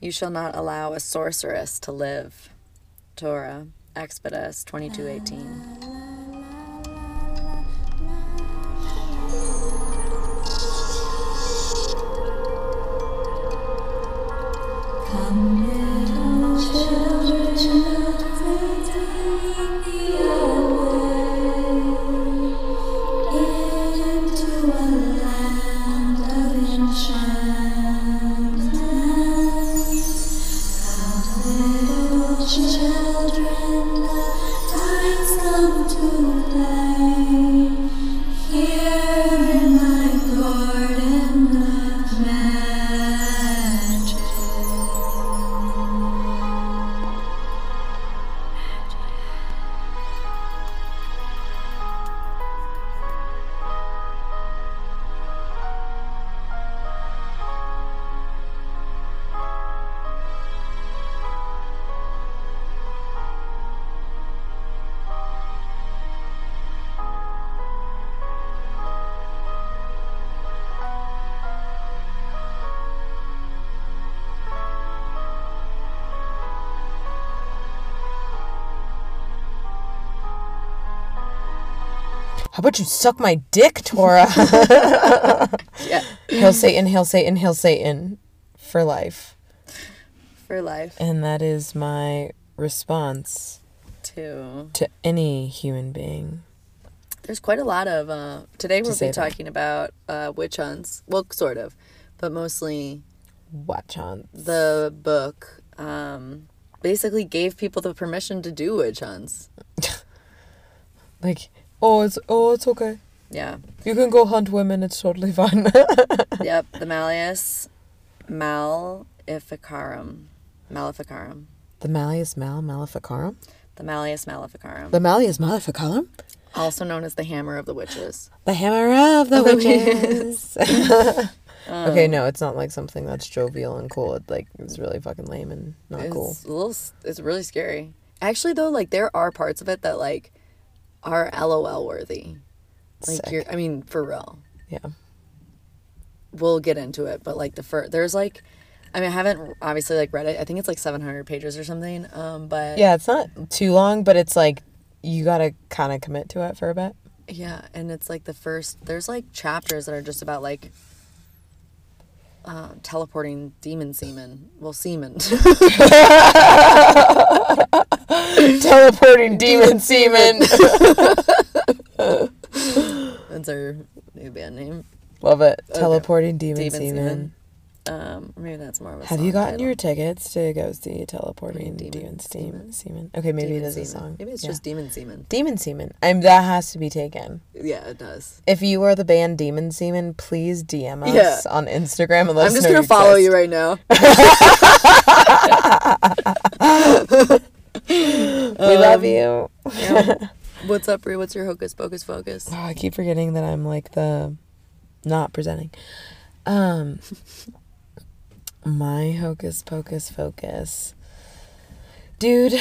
You shall not allow a sorceress to live. Torah, Exodus 22:18. How about you suck my dick, Torah? Yeah. hail Satan, hail Satan, hail Satan for life. For life. And that is my response to to any human being. There's quite a lot of uh today we'll say be that. talking about uh witch hunts. Well, sort of. But mostly Watch hunts. the book um basically gave people the permission to do witch hunts. Like, oh, it's oh, it's okay. Yeah. You can go hunt women. It's totally fine. yep, the Malleus Maleficarum. Maleficarum. the Malleus Mal Maleficarum. The Malleus Maleficarum. The Malleus Maleficarum. also known as the Hammer of the Witches. The hammer of the witches. Um, okay, no, it's not like something that's jovial and cool. It like it's really fucking lame and not It's cool. a little it's really scary. Actually though, like there are parts of it that like are LOL worthy. Like Sick. you're I mean, for real. Yeah. We'll get into it, but like the first there's like I mean, I haven't obviously like read it. I think it's like 700 pages or something. Um, but Yeah, it's not too long, but it's like you gotta kind of commit to it for a bit. Yeah, and it's like the first. There's like chapters that are just about like uh, teleporting demon semen. Well, semen. Teleporting demon semen. That's our new band name. Love it. Teleporting demon, Demon semen. semen. Um, maybe that's more of a. Have you gotten title. your tickets to go see teleporting Demon demon, semen? semen? semen? Okay, maybe demon it is a song. Maybe it's Yeah. just demon semen. demon semen. I'm that has to be taken. Yeah, it does. If you are the band Demon Semen, please DM us Yeah. on Instagram and let I'm just gonna follow you right now. We love you. Yeah. What's up, Brie? What's your hocus pocus focus? Oh, I keep forgetting that I'm like the not presenting. Um my hocus pocus focus. Dude,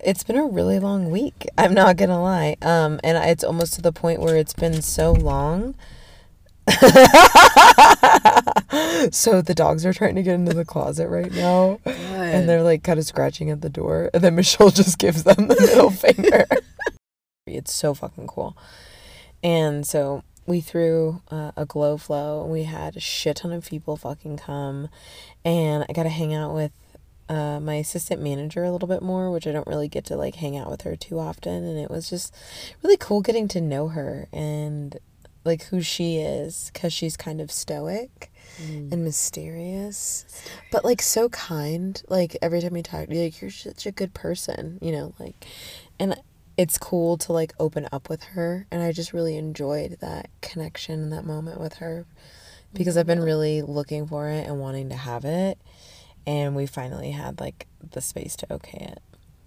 it's been a really long week. I'm not going to lie. Um and it's almost to the point where it's been so long. so the dogs are trying to get into the closet right now and they're like kind of scratching at the door and then Michelle just gives them the middle finger. It's so fucking cool. And so we threw uh, a glow flow and we had a shit ton of people fucking come and I got to hang out with uh, my assistant manager a little bit more, which I don't really get to like hang out with her too often. And it was just really cool getting to know her and like who she is because she's kind of stoic Mm. and mysterious, but like so kind. Like every time we talk, like you're such a good person, you know, like, and it's cool to like open up with her. And I just really enjoyed that connection and that moment with her because I've been mm-hmm. really looking for it and wanting to have it. And we finally had like the space to okay it.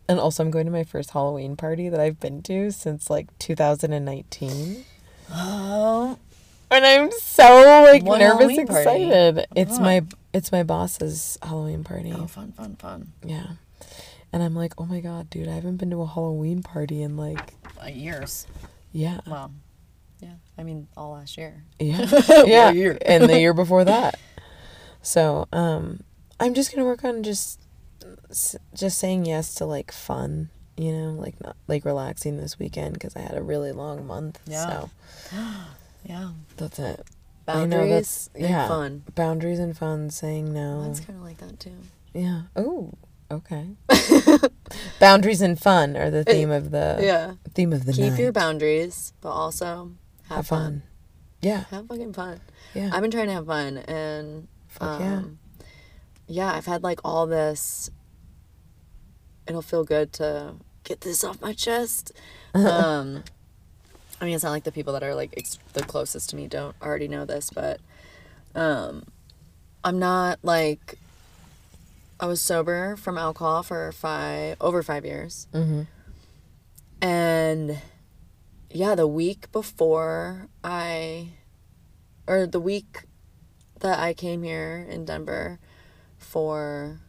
And also, I'm going to my first Halloween party that I've been to since like 2019. Oh, um, And I'm so like What nervous Halloween party? excited. It's Oh. my it's my boss's Halloween party. oh, fun, fun, fun. Yeah. And I'm like, "Oh my god, dude, I haven't been to a Halloween party in like Uh, years. yeah. Well, yeah. I mean, all last year. Yeah. Yeah. year? and the year before that. So, um I'm just gonna work on just just saying yes to like fun, you know, like not like relaxing this weekend because I had a really long month. Yeah. So Yeah. that's it. I know Boundaries that's and yeah. fun. Boundaries and fun. Saying no. Mine's kind of like that too. Yeah. Oh. Okay. Boundaries and fun are the theme of the Yeah. theme of the Keep night. your boundaries, but also have, Have fun. fun. Yeah. Have fucking fun. Yeah. I've been trying to have fun and Fuck yeah. um, yeah, I've had like all this it'll feel good to get this off my chest. um I mean, it's not like the people that are like ex- the closest to me don't already know this, but um I'm not like I was sober from alcohol for 5 over 5 years. Mhm. And yeah, the week before I or the week that I came here in Denver for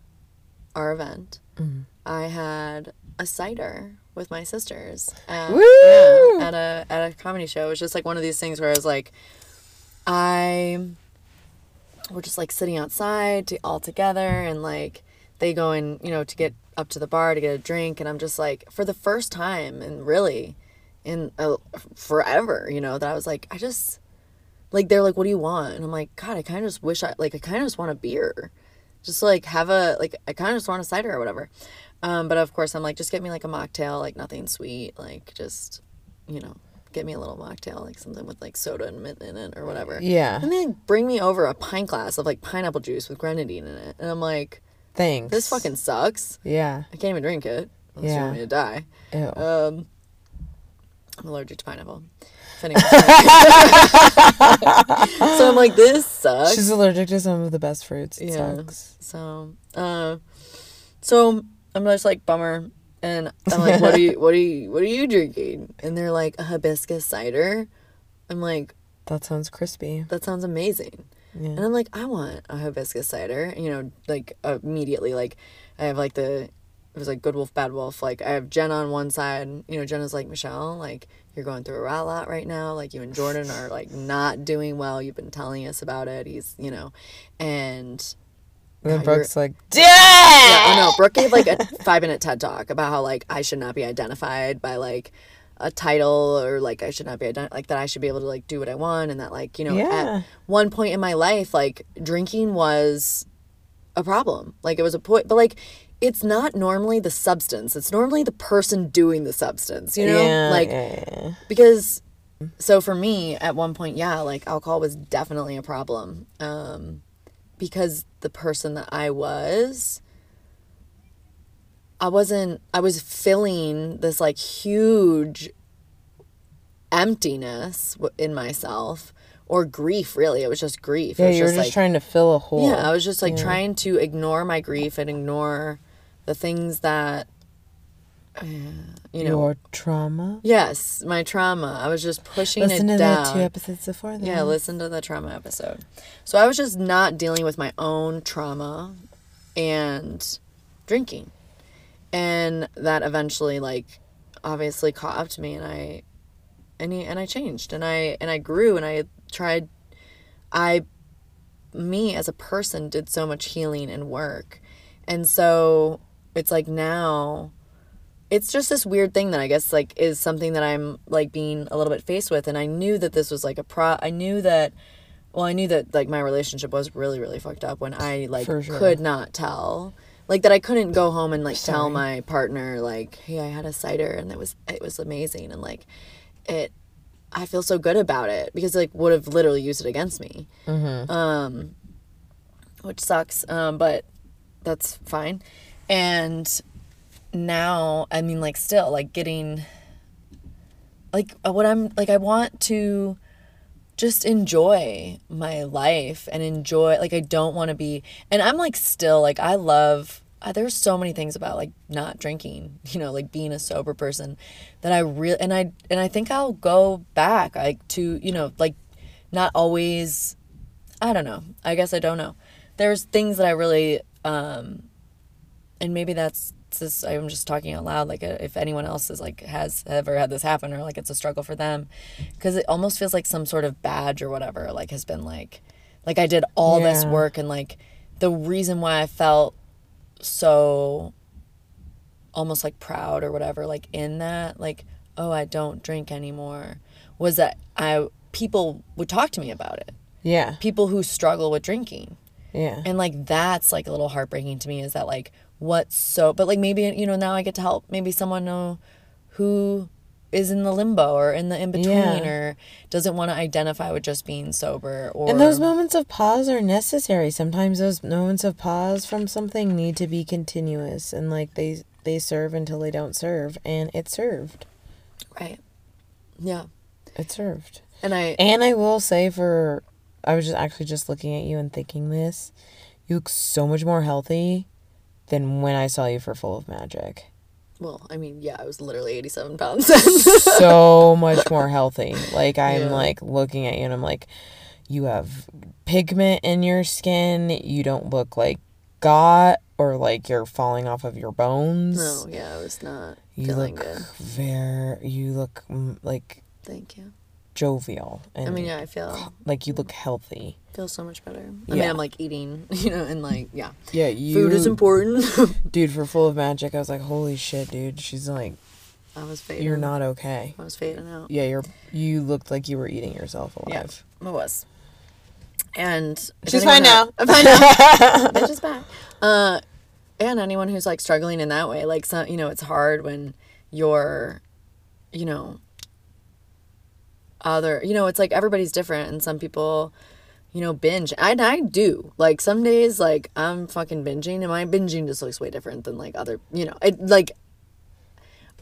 our event, Mhm. I had a cider with my sisters at, yeah, at a at a comedy show. It was just like one of these things where I was like, I we're just like sitting outside to, all together and like they go in, you know, to get up to the bar to get a drink and I'm just like for the first time and really in uh, forever, you know, that I was like I just like they're like what do you want? And I'm like god, I kind of just wish I like I kind of just want a beer. Just like have a like I kind of just want a cider or whatever. Um but of course I'm like just get me like a mocktail, like nothing sweet, like just you know, get me a little mocktail, like something with like soda and mint in it or whatever. Yeah. And then bring me over a pint glass of like pineapple juice with grenadine in it. And I'm like, Thanks. this fucking sucks. Yeah. I can't even drink it. Unless you Yeah. want me to die. Ew. Um, I'm allergic to pineapple. So I'm like, this sucks. She's allergic to some of the best fruits. It Yeah. sucks. So, uh, so I'm just like bummer, and I'm like, what are you, what are you, what are you drinking? And they're like a hibiscus cider. I'm like, That sounds crispy. that sounds amazing. Yeah. And I'm like, I want a hibiscus cider. You know, like immediately, like I have like the it was like Good Wolf, Bad Wolf. Like I have Jen on one side. You know, Jenna's like Michelle. Like you're going through a lot right now. Like you and Jordan are like not doing well. You've been telling us about it. He's you know, and And then God, Brooke's like, yeah, I know. Brooke gave like a five minute TED talk about how like I should not be identified by like a title or like I should not be ident- like that I should be able to like do what I want and that like you know Yeah. at one point in my life like drinking was a problem like it was a point but like it's not normally the substance it's normally the person doing the substance you know yeah, like yeah, yeah. because so for me at one point yeah like alcohol was definitely a problem um because the person that i was i wasn't i was filling this like huge emptiness in myself or grief really it was just grief it Yeah, was you were just just like trying to fill a hole. yeah, I was just like trying to ignore my grief and ignore the things that, uh, you know, Your trauma. yes, my trauma. I was just pushing Listen it to down. the two episodes before that. yeah, listen to the trauma episode. So I was just not dealing with my own trauma and drinking. And that eventually like obviously caught up to me and I and he, and I changed and I and I grew and I tried I me as a person did so much healing and work. And so it's like now it's just this weird thing that I guess like is something that I'm like being a little bit faced with and I knew that this was like a pro I knew that well I knew that like my relationship was really really fucked up when I like sure. could not tell like that I couldn't go home and like tell my partner like hey I had a cider and it was it was amazing and like it I feel so good about it because like would have literally used it against me. Um which sucks um but that's fine. And now i mean like still like getting like uh, what i'm like i want to just enjoy my life and enjoy like i don't want to be and i'm like still like i love uh, there's so many things about like not drinking you know like being a sober person that i really and i and i think i'll go back like to you know like not always i don't know i guess i don't know. There's things that i really um and maybe that's just i'm just talking out loud like uh, if anyone else is like has ever had this happen or like it's a struggle for them because it almost feels like some sort of badge or whatever like has been like like i did all this work and like the reason why I felt so almost like proud or whatever like in that like oh I don't drink anymore was that I people would talk to me about it Yeah. people who struggle with drinking Yeah. and like that's like a little heartbreaking to me is that like what's so but like maybe you know now I get to help maybe someone know who is in the limbo or in the in between Yeah. or doesn't want to identify with just being sober or And those moments of pause are necessary. Sometimes those moments of pause from something need to be continuous and like they they serve until they don't serve and it served. right yeah It served. and I And I will say for I was just actually just looking at you and thinking this. You look so much more healthy than when I saw you for Full of Magic. well I mean yeah I was literally 87 pounds so much more healthy. Like I'm Yeah. like looking at you and I'm like, you have pigment in your skin. You don't look like got or like you're falling off of your bones. no yeah I was not you feeling look good very. You look like thank you jovial and I mean yeah I feel like you look healthy. feel so much better I mean I'm like eating you know and like yeah Yeah, you. food is important dude. For Full of Magic, I was like, holy shit, dude. She's like, I was fading you're not okay. I was fading out Yeah, you're. You looked like you were eating yourself Yeah, alive. it was. And She's fine now. ha- fine now. Bitch is back. Uh, and anyone who's like struggling in that way, like some, you know, it's hard when you're, you know, other, you know, it's like everybody's different, and some people, you know, binge. And I do. Like some days, like I'm fucking binging, and my binging just looks way different than like other, you know, it like.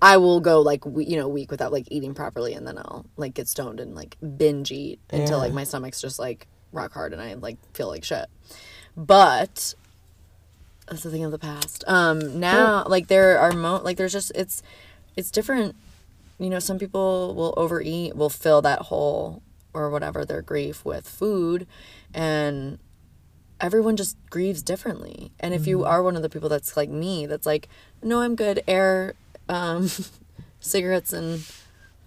I will go like we- you know week without like eating properly, and then I'll like get stoned and like binge eat until like my stomach's just like rock hard and I like feel like shit. But that's the thing of the past. Um, now like there are mo like there's just it's it's different. You know, some people will overeat, will fill that hole or whatever their grief with food, and everyone just grieves differently. And if you are one of the people that's like me, that's like, no, I'm good. Air, um, cigarettes and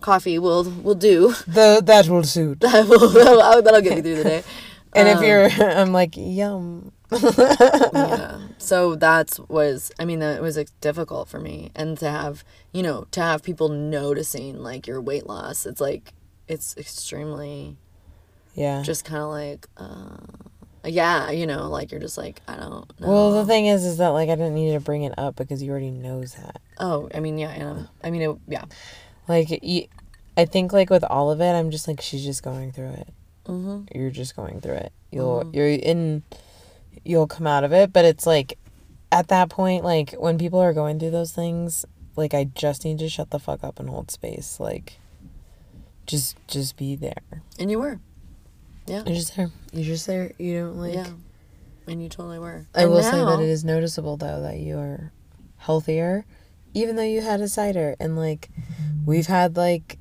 coffee will will do. The that will suit. That will that'll, that'll get me through the day. And Um, if you're, I'm like, yum. Yeah. So that's was I mean that was like, difficult for me, and to have you know to have people noticing like your weight loss, it's like it's extremely Yeah. just kind of like uh yeah you know like you're just like I don't know. well, the thing is, is that like I didn't need to bring it up because you already knows that. oh I mean yeah and I'm, mean it, yeah Like, you, I think like with all of it, I'm just like she's just going through it. mm-hmm. You're just going through it. You'll you're in. You'll come out of it, but it's like, at that point, like when people are going through those things, like I just need to shut the fuck up and hold space. Like, just just be there. and you were yeah You're just there. You're just there. You don't like. yeah and you totally were. I And will say that it is noticeable though that you are healthier, even though you had a cider and like we've had like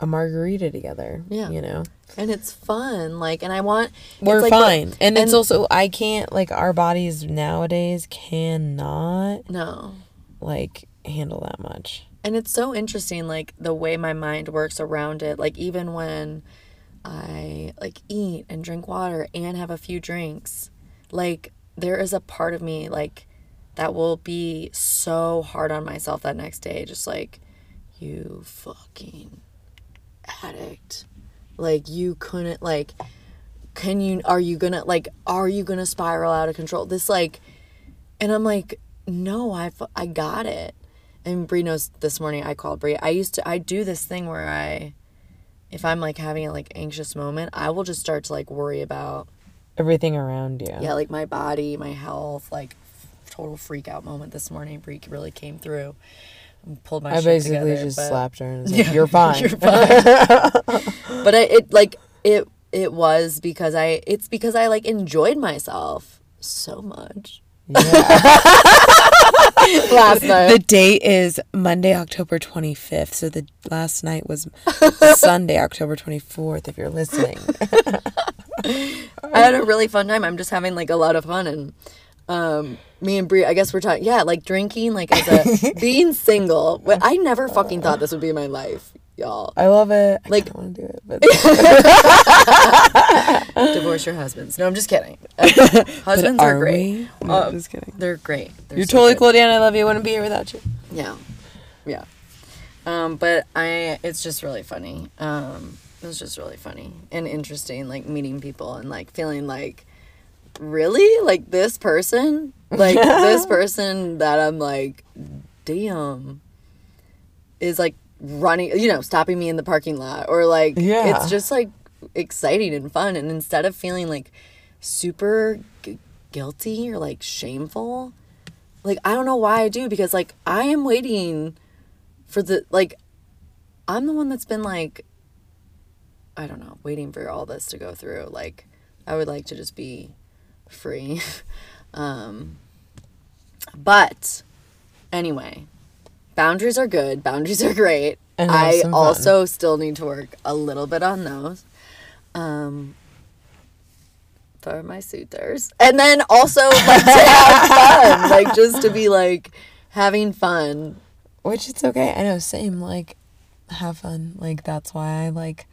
a margarita together. Yeah. you know and it's fun like and I want we're like what- fine, and, it's also I can't like our bodies nowadays cannot no like handle that much. And it's so interesting, like the way my mind works around it. Like even when I like eat and drink water and have a few drinks, like there is a part of me like that will be so hard on myself that next day, just like you fucking addict. Like you couldn't like can you are you gonna like are you gonna spiral out of control? This like and I'm like, no, I I got it. And Brie knows this morning I called Brie. I used to I do this thing where I if I'm like having a like anxious moment, I will just start to like worry about Everything around you. yeah, like my body, my health, like total freak out moment this morning. Brie really came through pulled my I shit basically together, just but- slapped her and was like, "You're fine." You're fine. but I it like it it was because I it's because I like enjoyed myself so much last night. The date is Monday, October 25th. So the last night was Sunday, October 24th, if you're listening. I had a really fun time. I'm just having like a lot of fun and um me and Brie, I guess we're talking yeah, like drinking like as a being single. But I never fucking thought this would be my life. y'all. I love it. I Like- like, want to do it, but Divorce your husbands. No, I'm just kidding. Uh, husbands are, are great. we? No, Um, just kidding. They're great. They're You're so totally good. cool, Dan. I love you. I wouldn't be here without you. Yeah, yeah. Um, but I, it's just really funny. Um, it's just really funny and interesting, like meeting people and like feeling like, really, like this person, like this person that I'm like, damn, is like running, you know, stopping me in the parking lot or like, Yeah. it's just like exciting and fun. And instead of feeling like super g- guilty or like shameful, like I don't know why I do because like I am waiting for the like I'm the one that's been like I don't know, waiting for all this to go through. Like I would like to just be free. um but anyway, boundaries are good. Boundaries are great. And I some fun. also still need to work a little bit on those. Um for my suitors. And then also like to have fun. Like just to be like having fun. Which it's okay. I know. Same. Like, have fun. Like that's why I like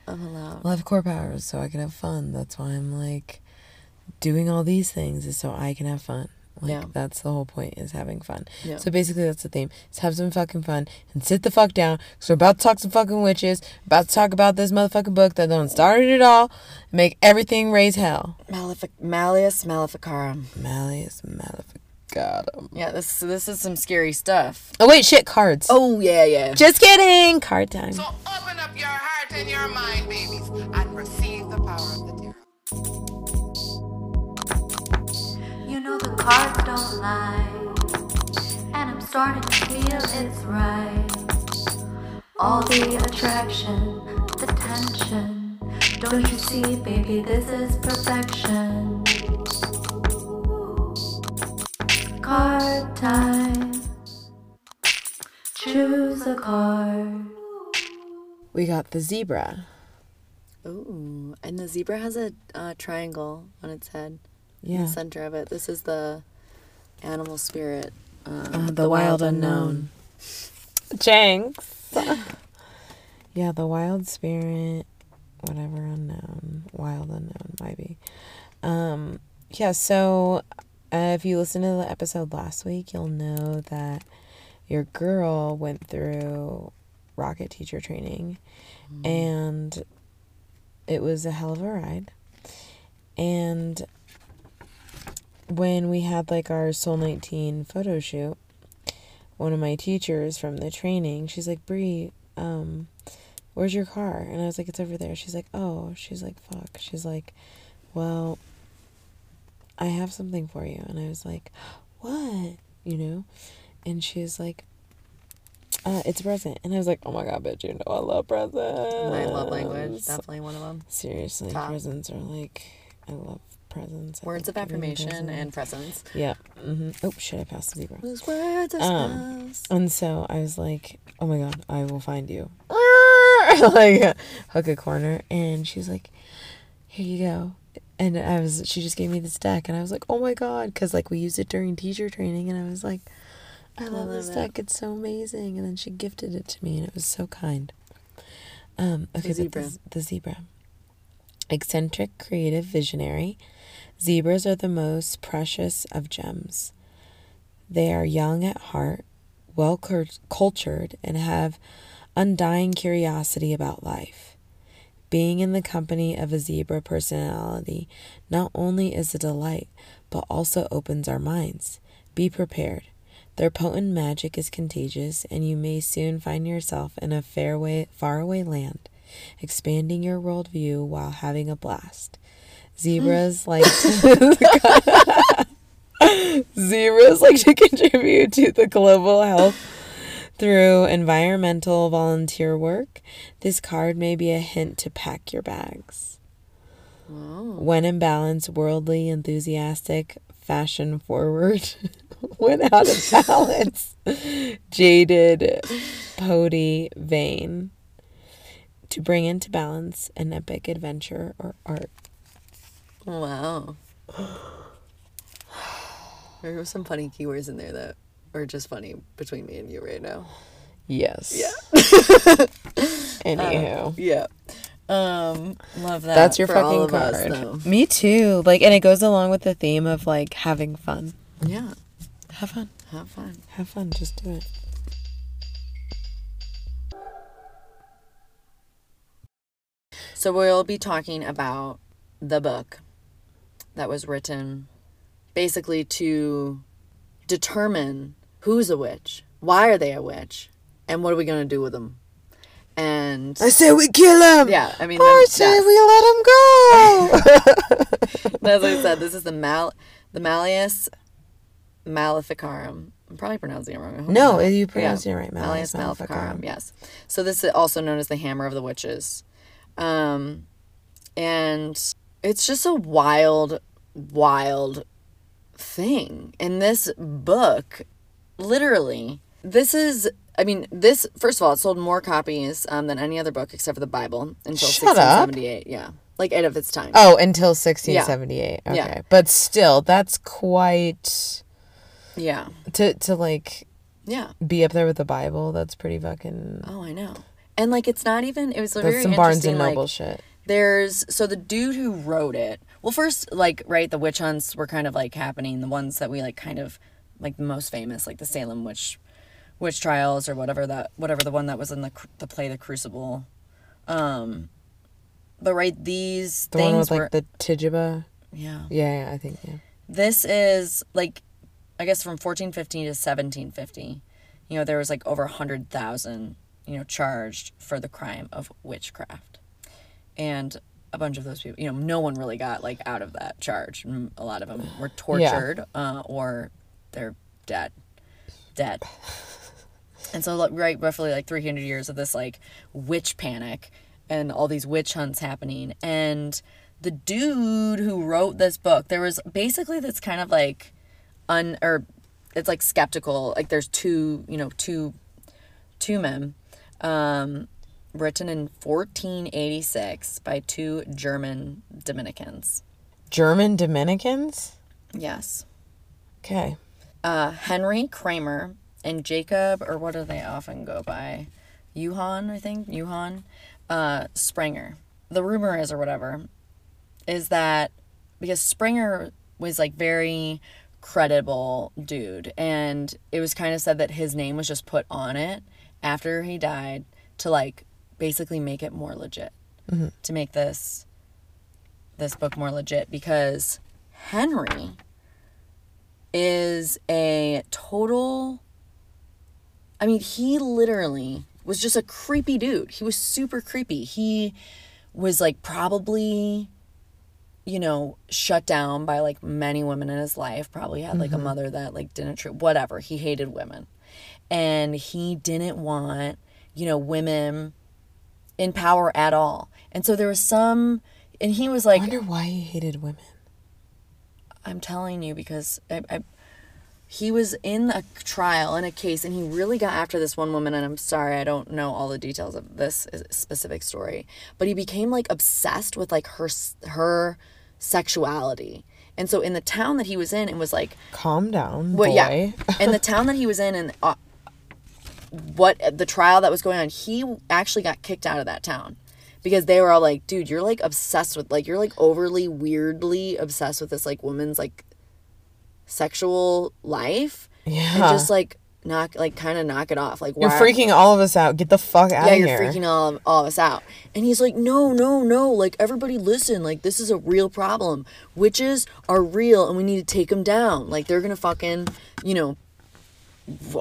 love core powers so I can have fun. That's why I'm like doing all these things is so I can have fun. Like Yeah. that's the whole point is having fun. Yeah. So basically that's the theme. Is have some fucking fun and sit the fuck down. Cause we're about to talk some fucking witches. About to talk about this motherfucking book that done started it at all. Make everything raise hell. Malefic Malleus Maleficarum. Malleus Maleficarum. Yeah, this this is some scary stuff. Oh wait, shit, cards. Oh yeah, yeah. Just kidding. Card time. So open up your heart and your mind, babies, and receive the power of the tarot. Cards and I'm starting to feel it's right. All the attraction, the tension. Don't you see, baby, this is perfection. Card time. Choose a card. We got the zebra. Ooh, and the zebra has a uh, triangle on its head in the center of it. This is the animal spirit. Um, Uh, the, wild, unknown. Jenks. yeah, the wild spirit, whatever unknown, wild unknown might be. Um, yeah. So, uh, if you listened to the episode last week, you'll know that your girl went through rocket teacher training, and it was a hell of a ride. And when we had like our Soul 19 photo shoot, one of my teachers from the training, she's like, Bree, um, where's your car? And I was like, it's over there. She's like, oh, she's like, fuck. She's like, well, I have something for you. And I was like, what? You know? And she's like, uh, it's a present. And I was like, oh my God, bitch, you know I love presents. My love language, definitely one of them. Seriously, Top. presents are like, I love presents. I Words of affirmation and presence. Yeah. hmm Oh, should I pass the zebra. Those words Um. And so I was like, oh my God, I will find you. like, hook a corner. And she's like, here you go. And I was, she just gave me this deck. And I was like, oh my God. Because, like, we used it during teacher training. And I was like, I love, love this it. deck. It's so amazing. And then she gifted it to me. And it was so kind. Um, okay, but zebra. The, the zebra. Eccentric, creative, visionary. Zebras are the most precious of gems. They are young at heart, well cultured, and have undying curiosity about life. Being in the company of a zebra personality not only is a delight, but also opens our minds. Be prepared. Their potent magic is contagious, and you may soon find yourself in a fairway, faraway land, expanding your worldview while having a blast. Zebras like to, zebras like to contribute to the global health through environmental volunteer work. This card may be a hint to pack your bags. When in balance, worldly, enthusiastic, fashion forward. when out of balance, jaded, pody, vain. To bring into balance an epic adventure or art. Wow. There were some funny keywords in there that are just funny between me and you right now. Yes. Yeah. Anywho. Yeah. Um, love that. That's your fucking us, card. though. Me too. Like, and it goes along with the theme of like having fun. Yeah. Have fun. Have fun. Have fun. Just do it. So we'll be talking about the book that was written basically to determine who's a witch, why are they a witch, and what are we going to do with them. And I say we kill him. yeah, I mean, I say we let him go. as I said, this is the mal the Malleus Maleficarum. I'm probably pronouncing it wrong. No, not. you pronounced Yeah. it right. Malleus Malleus Maleficarum. Maleficarum. Yes. So this is also known as the Hammer of the Witches, um, and it's just a wild, wild thing. In this book, literally, this is. I mean, this first of all, it sold more copies um, than any other book except for the Bible until Shut up. 1678. Yeah, like out of its time. Oh, until 1678. Yeah. Okay. Yeah. But still, that's quite Yeah, to to like yeah. be up there with the Bible. That's pretty fucking. Oh, I know. And like, it's not even. It was very That's some Barnes and like, Noble shit. There's so the dude who wrote it. Well, first, like, right, the witch hunts were kind of like happening. The ones that we like, kind of like the most famous, like the Salem witch witch trials or whatever that whatever the one that was in the the play The Crucible. Um, but right, these The things one with were like the Tituba. yeah. Yeah, yeah, I think yeah. This is like, I guess from 1450 to 1750, you know, there was like over 100,000, you know, charged for the crime of witchcraft. And a bunch of those people, you know, no one really got like out of that charge. A lot of them were tortured uh, or they're dead. Dead. And so, like, right, roughly like 300 years of this like witch panic and all these witch hunts happening. And the dude who wrote this book, there was basically this kind of like un or it's like skeptical. Like there's two, you know, two two men, um, written in 1486 by two German Dominicans. German Dominicans. Yes. Okay. uh, Henry Kramer and Jacob, or what do they often go by? Johann, I think. Johann uh, Sprenger. The rumor is, or whatever, is that because Sprenger was like very credible dude, and it was kind of said that his name was just put on it after he died to like basically make it more legit, mm-hmm. to make this this book more legit because Henry is a total I mean, he literally was just a creepy dude. He was super creepy. He was like probably you know, shut down by like many women in his life. Probably had like a mm-hmm. mother that like didn't treat whatever. He hated women. And he didn't want, you know, women in power at all. And so there was some and he was like. I wonder why he hated women. I'm telling you because I, I, he was in a trial in a case and he really got after this one woman and I'm sorry I don't know all the details of this specific story but he became like obsessed with like her her sexuality and so in the town that he was in it was like Calm down, well, boy. yeah in the town that he was in and uh, what the trial that was going on he actually got kicked out of that town. Because they were all like dude you're like obsessed with like you're like overly weirdly obsessed with this like woman's like sexual life. Yeah. and just like knock like kind of knock it off like You're freaking all of us out. Get the fuck out yeah of here. Yeah, you're freaking all of, all of us out. And he's like no no no. Like everybody listen. Like this is a real problem. Witches are real and we need to take them down. Like they're gonna fucking you know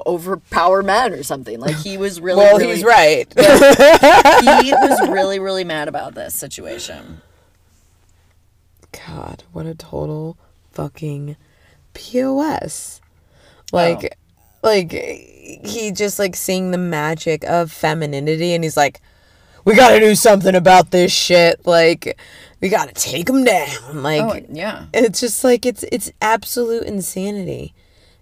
overpower men or something like he was really well, really, he's right. he was really really mad about this situation God, what a total fucking POS. Like oh. like he just like seeing the magic of femininity and he's like we got to do something about this shit. Like we got to take him down. Like oh yeah it's just like it's it's absolute insanity.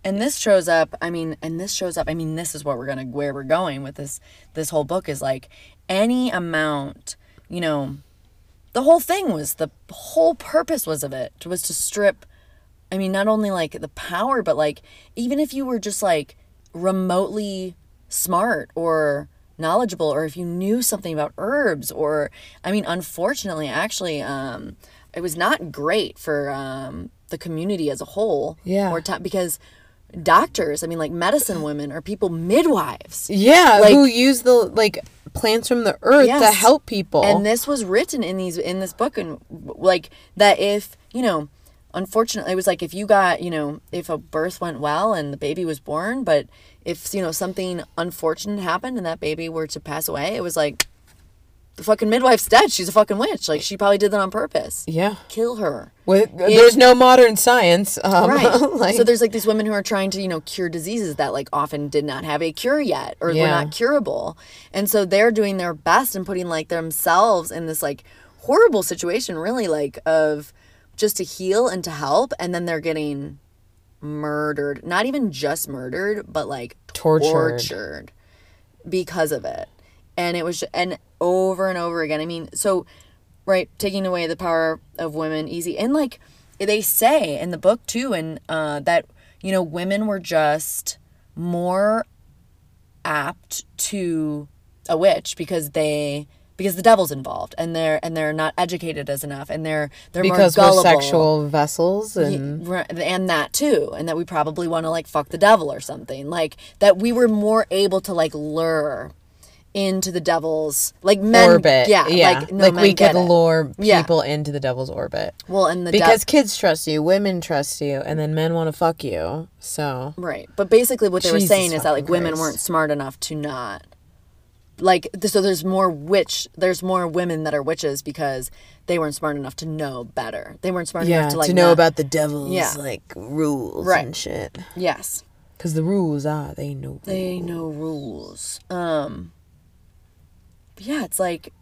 And this shows up i mean and this shows up i mean this is what we're gonna where we're going with this this whole book is like any amount you know the whole thing was the whole purpose was of it was to strip i mean not only like the power but like even if you were just like remotely smart or knowledgeable or if you knew something about herbs or I mean unfortunately actually um it was not great for um the community as a whole Yeah. or because doctors I mean like medicine women or people midwives Yeah, Like- who use the like plants from the earth to help people. and this was written in these in this book and like that if you know unfortunately it was like if you got you know if a birth went well and the baby was born but if you know something unfortunate happened and that baby were to pass away it was like the fucking midwife's dead she's a fucking witch like she probably did that on purpose yeah. kill her With, there's no modern science. Um, right like, so there's like these women who are trying to you know cure diseases that like often did not have a cure yet or were Yeah. not curable and so they're doing their best and putting like themselves in this like horrible situation really like of just to heal and to help and then they're getting murdered not even just murdered but like Tortured. tortured because of it and it was and over and over again. I mean so right taking away the power of women easy. And like they say in the book too and uh that you know women were just more apt to a witch because they because the devil's involved and they're and they're not educated as enough and they're they're because more we're sexual vessels and and that too and that we probably want to like fuck the devil or something. Like that we were more able to like lure into the devil's like men orbit. yeah, yeah. like no men we get could it. lure Yeah. people into the devil's orbit. well and the Because dev- kids trust you, women trust you, and then men want to fuck you. So right but basically what they were saying is that like fucking women Christ. weren't smart enough to not like so there's more witch there's more women that are witches because they weren't smart enough to know better they weren't smart yeah, enough to like know not- about the devil's Yeah. like rules Right. and shit. yes Because the rules are they know. they know rules um but yeah it's like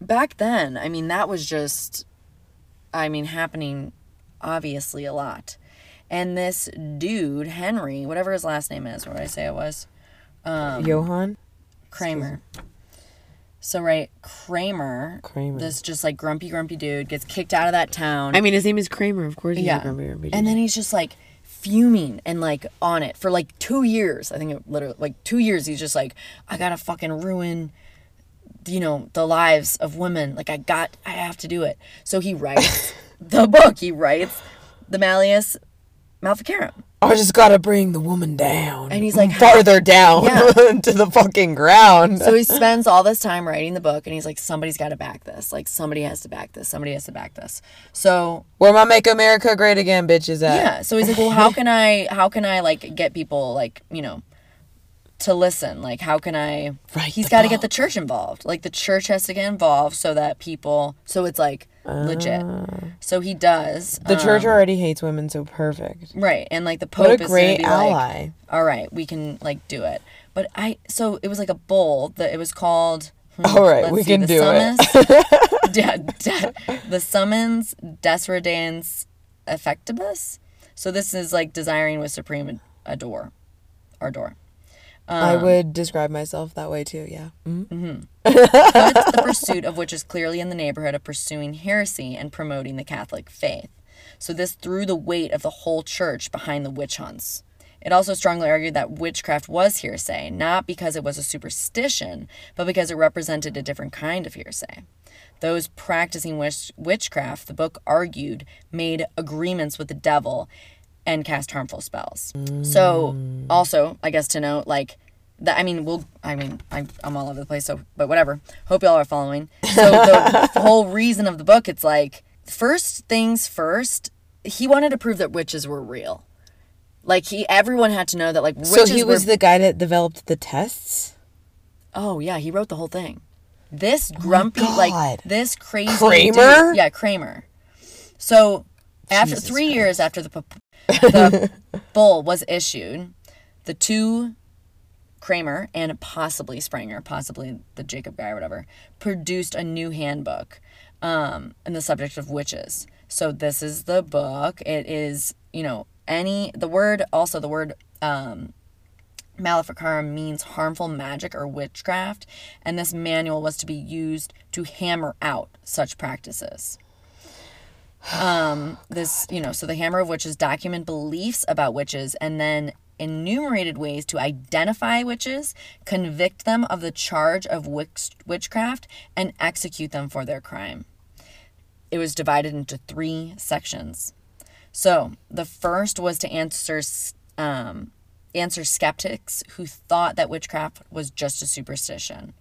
back then i mean that was just i mean happening obviously a lot and this dude henry whatever his last name is what did i say it was um, Johann kramer so right kramer Kramer. this just like grumpy grumpy dude gets kicked out of that town I mean, his name is Kramer. Of course, he's yeah. a grumpy, grumpy And then he's just like fuming and like on it for like two years. I think it literally like two years. He's just like, I gotta fucking ruin, you know, the lives of women. Like I got, I have to do it. So he writes the book. He writes the Malleus I just gotta bring the woman down, And he's like, farther down Yeah. to the fucking ground. So he spends all this time writing the book, and he's like, somebody's got to back this. Like somebody has to back this. Somebody has to back this. So Where my Make America Great Again bitches at? yeah so he's like well how can i how can i like get people like you know to listen like how can i Write he's the got to get the church involved like the church has to get involved so that people so it's like legit so he does The church um, already hates women, so perfect. right and like the pope What a is great gonna like, ally. all right we can like do it but i so it was like a bull that it was called hmm, All right, we see, can do it. summons, de- the Summis desiderantes affectibus so this is like desiring with supreme adore ardor I would describe myself that way too. Yeah. But the pursuit of which is clearly in the neighborhood of pursuing heresy and promoting the Catholic faith. So this threw the weight of the whole church behind the witch hunts. It also strongly argued that witchcraft was hearsay, not because it was a superstition, but because it represented a different kind of hearsay. Those practicing witch- witchcraft, the book argued, made agreements with the devil and cast harmful spells. So, mm. also, I guess to note, like, that I mean, we'll. I mean, I'm, I'm all over the place. So, but whatever. Hope y'all are following. So the whole reason of the book, it's like first things first. He wanted to prove that witches were real. Like he, everyone had to know that like witches So he was were. the guy that developed the tests. oh yeah, he wrote the whole thing. This oh grumpy, like Oh God. this crazy Kramer? dude- yeah, Kramer. So after Jesus three years after the the bull was issued, the two Kramer and possibly Sprenger, possibly the Jacob guy or whatever, produced a new handbook um, in the subject of witches. So this is the book. It is, you know, any the word also the word um, Maleficarum means harmful magic or witchcraft, and this manual was to be used to hammer out such practices. Um, this, you know, so the Hammer of Witches document beliefs about witches, and then enumerated ways to identify witches, convict them of the charge of witch- witchcraft, and execute them for their crime. It was divided into three sections. So the first was to answer um, answer skeptics who thought that witchcraft was just a superstition.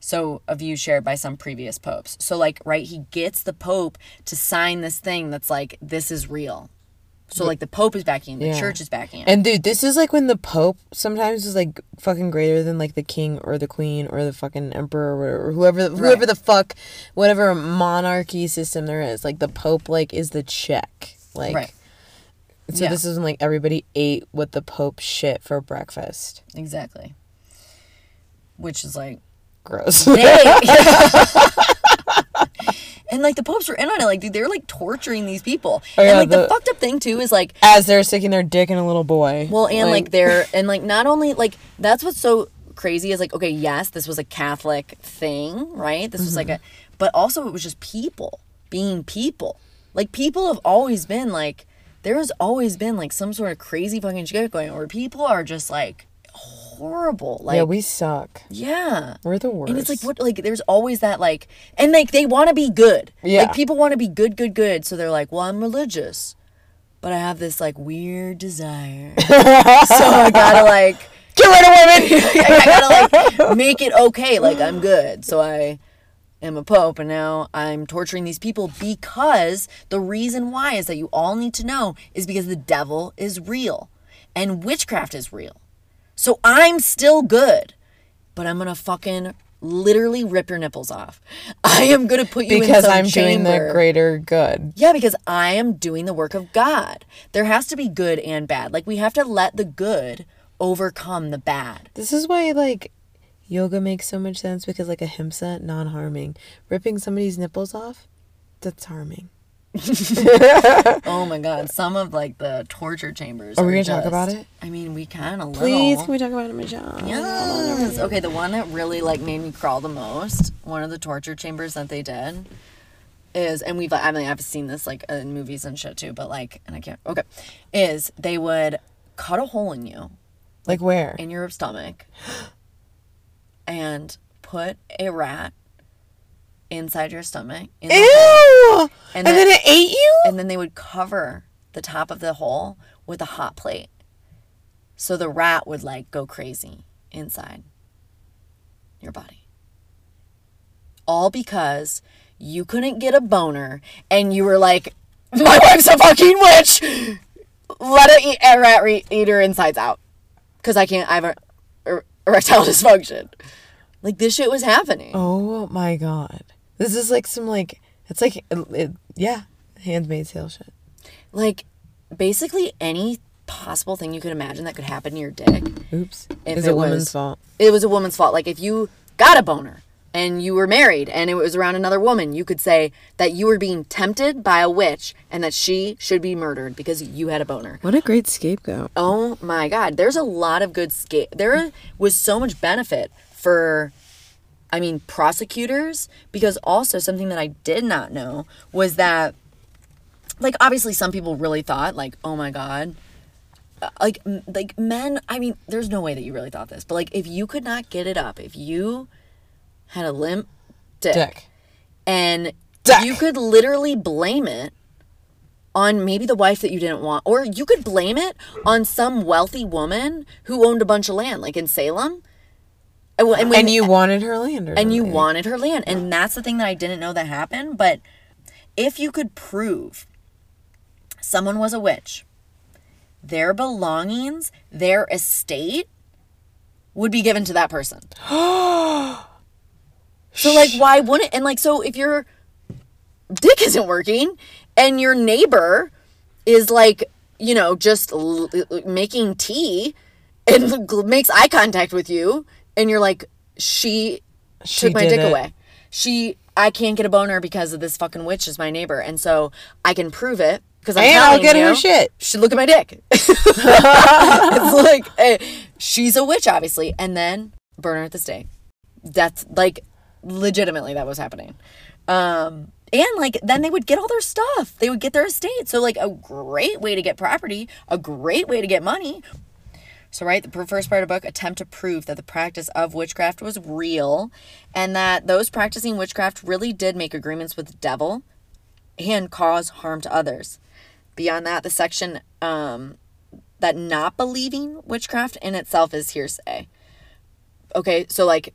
So a view shared by some previous popes. So like right, he gets the pope to sign this thing that's like this is real. So like the pope is backing, the Yeah. church is backing. And dude, this is like when the Pope sometimes is like fucking greater than like the king or the queen or the fucking emperor or, whoever whoever Right. the fuck whatever monarchy system there is. Like the Pope like is the check. Like right. so Yeah. this is when like everybody ate what the Pope shit for breakfast. Exactly. Which is like Gross. And like the popes were in on it, like dude, they were like torturing these people. Oh, and like the, the- fucked up thing too is like As they're sticking their dick in a little boy. Well, and like, they're and like not only like that's what's so crazy is like okay, yes, this was a Catholic thing, right? This was like mm-hmm. a but also it was just people being people. Like people have always been like there has always been like some sort of crazy fucking shit going on where people are just like horrible. Like yeah, we suck. yeah. We're the worst. And it's like what like there's always that like and like they want to be good. Yeah. Like people want to be good, good, good. So they're like, well, I'm religious, but I have this like weird desire. so I gotta like Get rid of women. I gotta like make it okay. Like I'm good. So I am a pope and now I'm torturing these people because the reason why is that you all need to know is because the devil is real and witchcraft is real. So I'm still good, but I'm gonna fucking literally rip your nipples off. I am gonna put you in because I'm doing the greater good. Yeah, because I am doing the work of God. There has to be good and bad. Like we have to let the good overcome the bad. This is why like yoga makes so much sense because like a ahimsa, non-harming. Ripping somebody's nipples off, that's harming. Oh my god, some of like the torture chambers. Are we gonna talk about it? I mean, we can a little. Please, can we talk about it, Michelle? Yes. Okay, the one that really like made me crawl the most, one of the torture chambers that they did is and we've I mean I've seen this like in movies and shit too, but like and I can't okay. Is they would cut a hole in you Like where? in your stomach and put a rat inside your stomach in the hole, Ew! And And, then- then it ate you? and then they would cover the top of the hole with a hot plate. So the rat would like go crazy inside your body. All because you couldn't get a boner and you were like, my wife's a fucking witch. Let it eat a rat re- eat her insides out. Because I can't, I have a, er- erectile dysfunction. Like this shit was happening. Oh my god. This is like some like it's like it, it- yeah, handmaid's tale shit. Like basically any possible thing you could imagine that could happen to your dick. Oops. If It's it a woman's was- fault. it was a woman's fault. Like if you got a boner and you were married and it was around another woman, you could say that you were being tempted by a witch and that she should be murdered because you had a boner. What a great scapegoat. Oh my god, there's a lot of good sca- there was so much benefit for I mean prosecutors because also something that I did not know was that like obviously some people really thought like oh my god uh, like like men I mean there's no way that you really thought this but like if you could not get it up if you had a limp dick, Dick. and Dick. you could literally blame it on maybe the wife that you didn't want or you could blame it on some wealthy woman who owned a bunch of land like in Salem Uh, and, when- And you wanted her land and you something. wanted her land and that's the thing that I didn't know that happened but if you could prove someone was a witch their belongings their estate would be given to that person so like why wouldn't and like so if your dick isn't working and your neighbor is like you know just l- l- making tea and makes eye contact with you and you're like she She took my dick it. away. She i can't get a boner because of this fucking witch is my neighbor and so i can prove it because i'm And I'll get you, her shit. she look at my dick. It's like eh, she's a witch obviously and then burn her at the stake. That's like legitimately that was happening. Um and like then they would get all their stuff. They would get their estate. So like a great way to get property a great way to get money So, right, the first part of the book attempt to prove that the practice of witchcraft was real and that those practicing witchcraft really did make agreements with the devil and cause harm to others. Beyond that, the section um, that not believing witchcraft in itself is heresy. Okay, so like,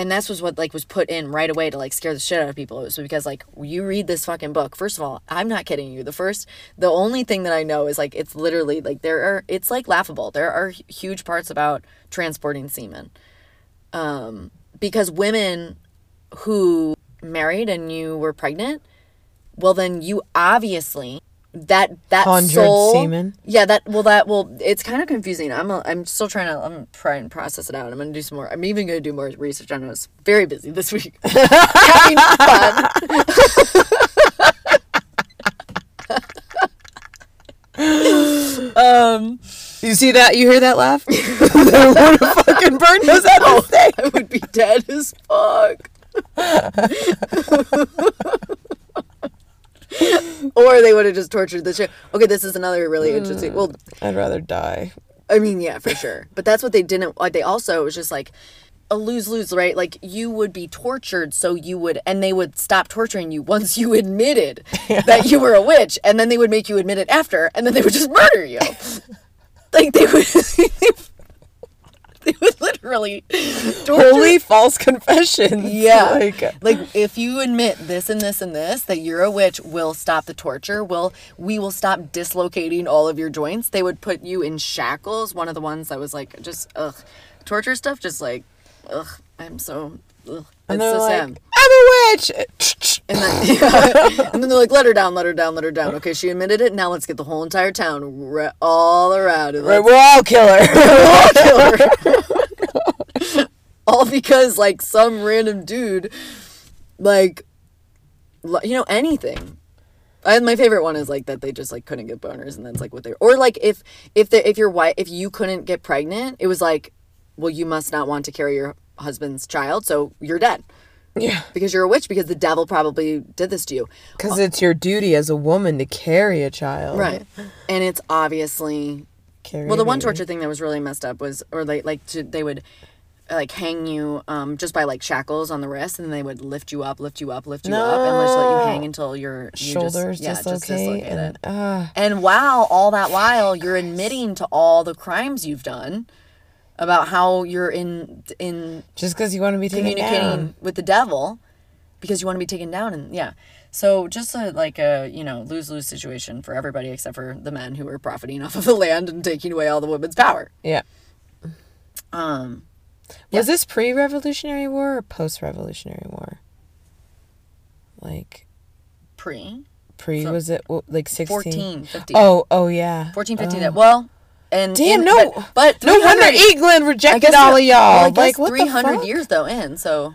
and this was what like was put in right away to like scare the shit out of people. It was because like you read this fucking book. First of all, I'm not kidding you. The first, the only thing that I know is like it's literally like there are it's like laughable. There are huge parts about transporting semen, um, because women who married and you were pregnant, well then you obviously that that Conjured soul semen? yeah that well that well it's kind of confusing i'm a, i'm still trying to i'm trying to process it out i'm gonna do some more i'm even gonna do more research on it i was very busy this week having fun um You see that? You hear that laugh? I want to fucking burn those at the stake. i would be dead as fuck or they would have just tortured the shit okay this is another really hmm. interesting well I'd rather die. I mean, yeah, for sure. But that's what they didn't. Like, they also it was just like a lose lose, right? Like you would be tortured, so you would, and they would stop torturing you once you admitted that you were a witch, and then they would make you admit it after, and then they would just murder you. like they would, they would literally torture. Holy false confessions. Yeah. Like, Like if you admit this and this and this that you're a witch, we'll stop the torture. Will we will stop dislocating all of your joints. They would put you in shackles. One of the ones that was like just ugh. Torture stuff just like ugh. I'm so ugh. and it's they're so like, sad. I'm a witch. And then, yeah. and then they're like, let her down, let her down, let her down. Okay, she admitted it. Now let's get the whole entire town ra- all around and Right, we'll all kill her. kill her. all because like some random dude, like, you know, anything. And my favorite one is like that they just like couldn't get boners, and that's like what they or like if if the if your wife if you couldn't get pregnant, it was like, well, you must not want to carry your husband's child, so you're dead yeah. because you're a witch because the devil probably did this to you. Because it's your duty as a woman to carry a child. Right. And it's obviously Carry well the one torture thing that was really messed up was or like like to, they would like hang you um just by like shackles on the wrist and they would lift you up, lift you up, lift you up and just let you hang until your you Shoulders just, yeah, just dislocate. dislocate and, uh, And while all that while you're admitting to all the crimes you've done about how you're in in just because you want to be taken communicating with the devil because you want to be taken down and yeah so just a, like a you know lose-lose situation for everybody except for the men who were profiting off of the land and taking away all the women's power Yeah. um Was this pre-Revolutionary War or post-Revolutionary War? Like pre pre? From was it like sixteen? 1450 Oh, oh yeah. 1450 Oh. well and Damn, in- no- but, but No wonder England rejected all of y'all. well, like 300 years though in so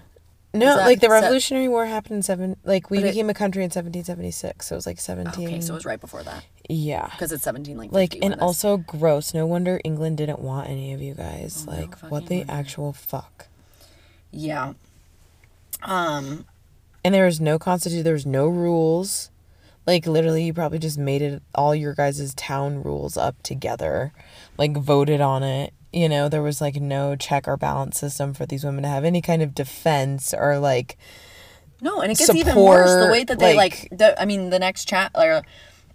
No, like the Revolutionary War happened in seven. Like we it- became a country in seventeen seventy six. So it was like seventeen. okay so it was right before that yeah. because it's 17 like Like and also gross. No wonder England didn't want any of you guys. Oh, like fuck what the England. actual fuck. yeah um And there was no constitution. There was no rules. Like literally, you probably just made it all your guys' town rules up together, like voted on it. You know, there was like no check or balance system for these women to have any kind of defense or like No, and it gets even worse the way that they like- like. the, I mean, the next chat or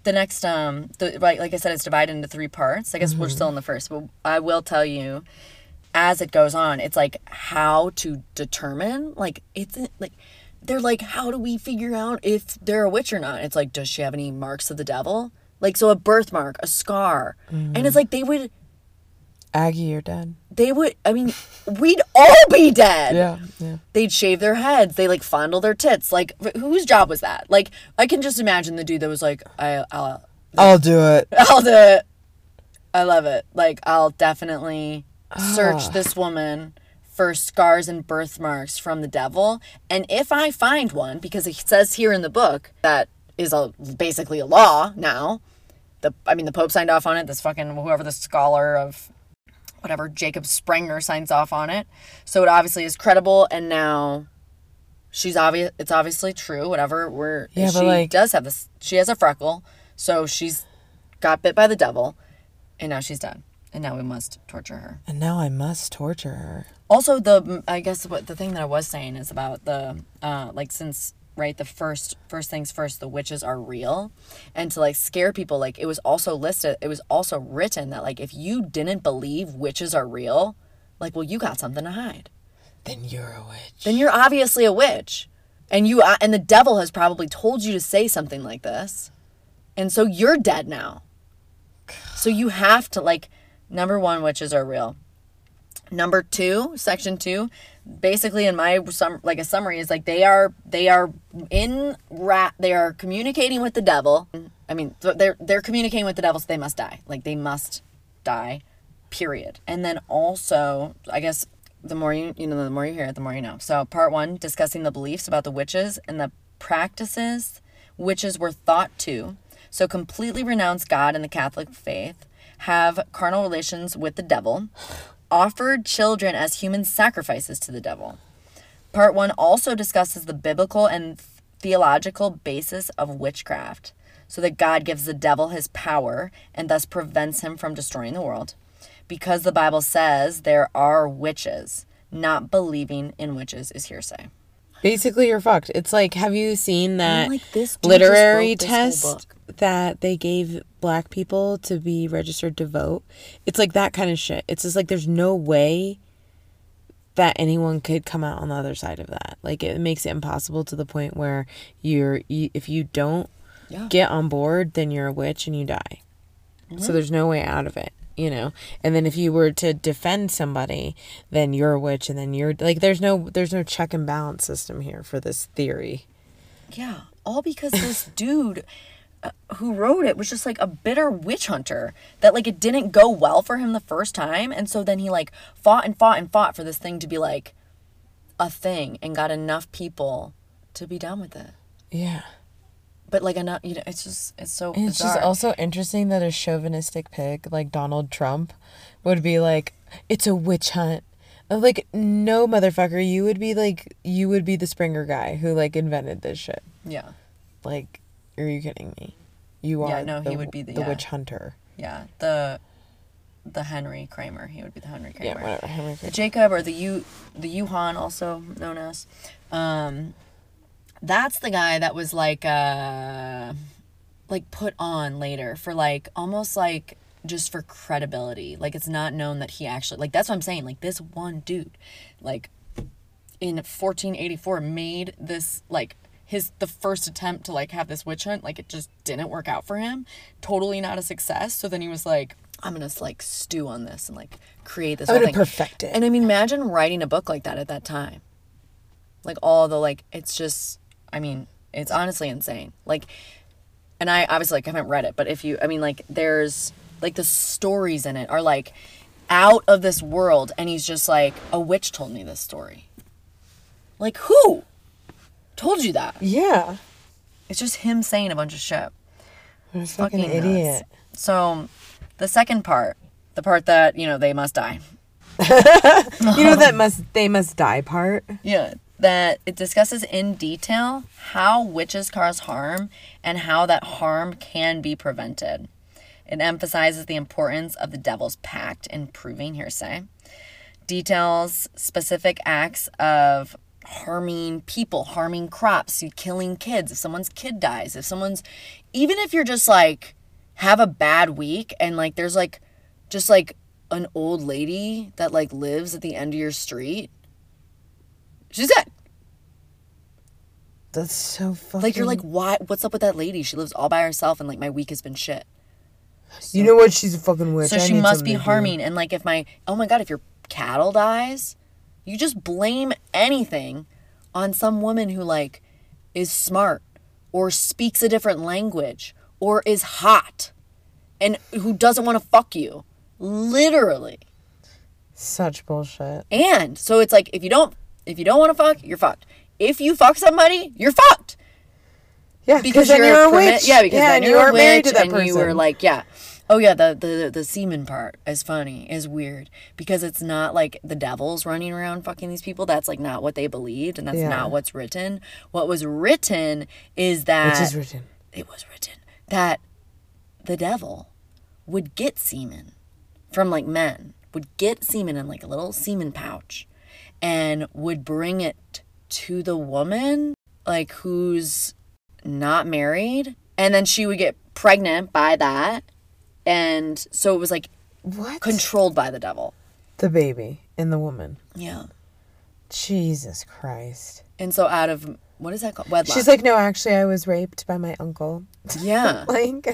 the next um, the right, like I said, it's divided into three parts. I guess we're still in the first, but I will tell you, as it goes on, it's like how to determine. Like it's like they're like, how do we figure out if they're a witch or not? It's like, does she have any marks of the devil? Like so, a birthmark, a scar, and it's like they would, Aggie, you're dead. they would. I mean, we'd all be dead Yeah, yeah. they'd shave their heads they like fondle their tits like whose job was that like i can just imagine the dude that was like I, i'll I'll do it. i'll do it i love it like i'll definitely search Ah. this woman for scars and birthmarks from the devil and if i find one because it says here in the book that is a basically a law now the i mean the pope signed off on it this fucking whoever the scholar of whatever Jacob Sprenger signs off on it. So it obviously is credible and now she's obvious it's obviously true whatever we're Yeah, she like- does have this she has a freckle so she's got bit by the devil and now she's dead And now we must torture her. And now I must torture her. Also, the I guess what the thing that I was saying is about the uh, like since right? The first first things first the witches are real. And to like scare people like it was also listed it was also written that like if you didn't believe witches are real like well you got something to hide. Then you're a witch. then you're obviously a witch. And you uh, and the devil has probably told you to say something like this. And so you're dead now. So you have to like number one witches are real. Number two section two basically in my sum like a summary is like they are they are in rat they are communicating with the devil. I mean they're they're communicating with the devil so they must die. Like they must die period. And then also i guess the more you you know the more you hear it the more you know. So part one discussing the beliefs about the witches and the practices witches were thought to. So completely renounce god and the catholic faith. Have carnal relations with the devil offered children as human sacrifices to the devil Part one also discusses the biblical and theological basis of witchcraft, so that God gives the devil his power and thus prevents him from destroying the world. Because the Bible says there are witches, not believing in witches is heresy. Basically, you're fucked. It's like, have you seen that like, this literary test that they gave black people to be registered to vote? It's like that kind of shit. It's just like there's no way that anyone could come out on the other side of that. Like it makes it impossible to the point where you're you, if you don't Yeah. get on board, then you're a witch and you die. So there's no way out of it, you know. And then if you were to defend somebody, then you're a witch and then you're like there's no there's no check and balance system here for this theory. Yeah, all because this dude uh, who wrote it was just like a bitter witch hunter that like it didn't go well for him the first time and so then he like fought and fought and fought for this thing to be like a thing and got enough people to be done with it. Yeah. But like enough, you know, it's just it's so And it's bizarre. just also interesting that a chauvinistic pig like Donald Trump would be like, it's a witch hunt. I'm Like, no, motherfucker, you would be like, you would be the Sprenger guy who like invented this shit. yeah, Like, are you kidding me? You are. Yeah, no, he would be the- the yeah. witch hunter. yeah. The the Henry Kramer, he would be the Henry Kramer. Yeah, whatever. Henry the Kramer. Jacob or the U the Yuhan also known as um that's the guy that was like uh like put on later for like almost like just for credibility. Like it's not known that he actually like that's what I'm saying. Like this one dude like in 1484 made this like his the first attempt to like have this witch hunt like it just didn't work out for him. Totally not a success. So then he was like i'm gonna like stew on this and like create this I'm gonna thing. perfect it. and i mean imagine writing a book like that at that time. Like all the like it's just i mean it's honestly insane like and i obviously like haven't read it but if you i mean like there's like the stories in it are like out of this world and he's just like a witch told me this story like who told you that Yeah. it's just him saying a bunch of shit What a fucking, Fucking idiot. nuts. so the second part the part that you know they must die You know that must they must die part. Yeah, that it discusses in detail how witches cause harm and how that harm can be prevented. It emphasizes the importance of the devil's pact in proving heresy. Details specific acts of harming people, harming crops, you killing kids, if someone's kid dies, if someone's even if you're just like have a bad week and like there's like just like an old lady that like lives at the end of your street She's dead. That's so fucking. Like you're like, why? What's up with that lady? She lives all by herself, and like my week has been shit. you know what? She's a fucking witch. So I she must be harming. And like, if my oh my god, if your cattle dies, you just blame anything on some woman who like is smart or speaks a different language or is hot and who doesn't want to fuck you, literally. Such bullshit. And so it's like if you don't if you don't want to fuck, you're fucked. If you fuck somebody, you're fucked. Yeah, because then you're, you're a permit- witch. Yeah, because then you're you a are married to that and person. you were like, yeah. Oh yeah, the the the semen part is funny, is weird because it's not like the devil's running around fucking these people. That's like not what they believed, and that's Yeah. not what's written. What was written is that which is written. it was written that the devil would get semen from like men would get semen in like a little semen pouch and would bring it to the woman like who's not married and then she would get pregnant by that and so it was like What? controlled by the devil the baby and the woman. yeah Jesus Christ. and so out of what is that called wedlock She's like, no, actually, I was raped by my uncle. yeah Like,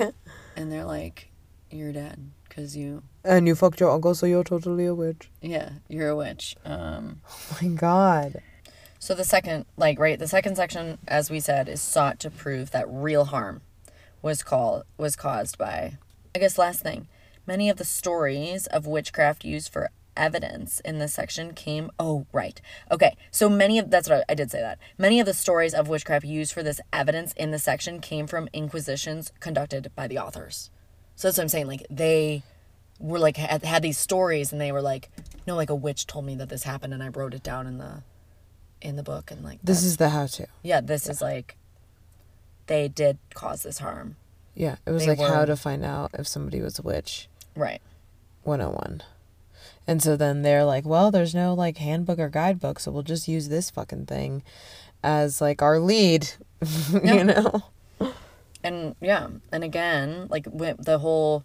and they're like you're dead because you and you fucked your uncle, so you're totally a witch. yeah you're a witch um Oh my God. So the second, like, right, the second section, as we said, is sought to prove that real harm was called was caused by. I guess last thing, many of the stories of witchcraft used for evidence in this section came. Oh, right. Okay, so many of that's what I, I did say that. Many of the stories of witchcraft used for this evidence in the section came from inquisitions conducted by the authors. So that's what I'm saying. Like they were like had, had these stories, and they were like, no, like a witch told me that this happened, and I wrote it down in the in the book and like This is the how to. yeah this is like they did cause this harm Yeah, it was They like how to find out if somebody was a witch right 101. And so then they're like, well, there's no like handbook or guidebook, so we'll just use this fucking thing as like our lead, you know? and yeah and again like the whole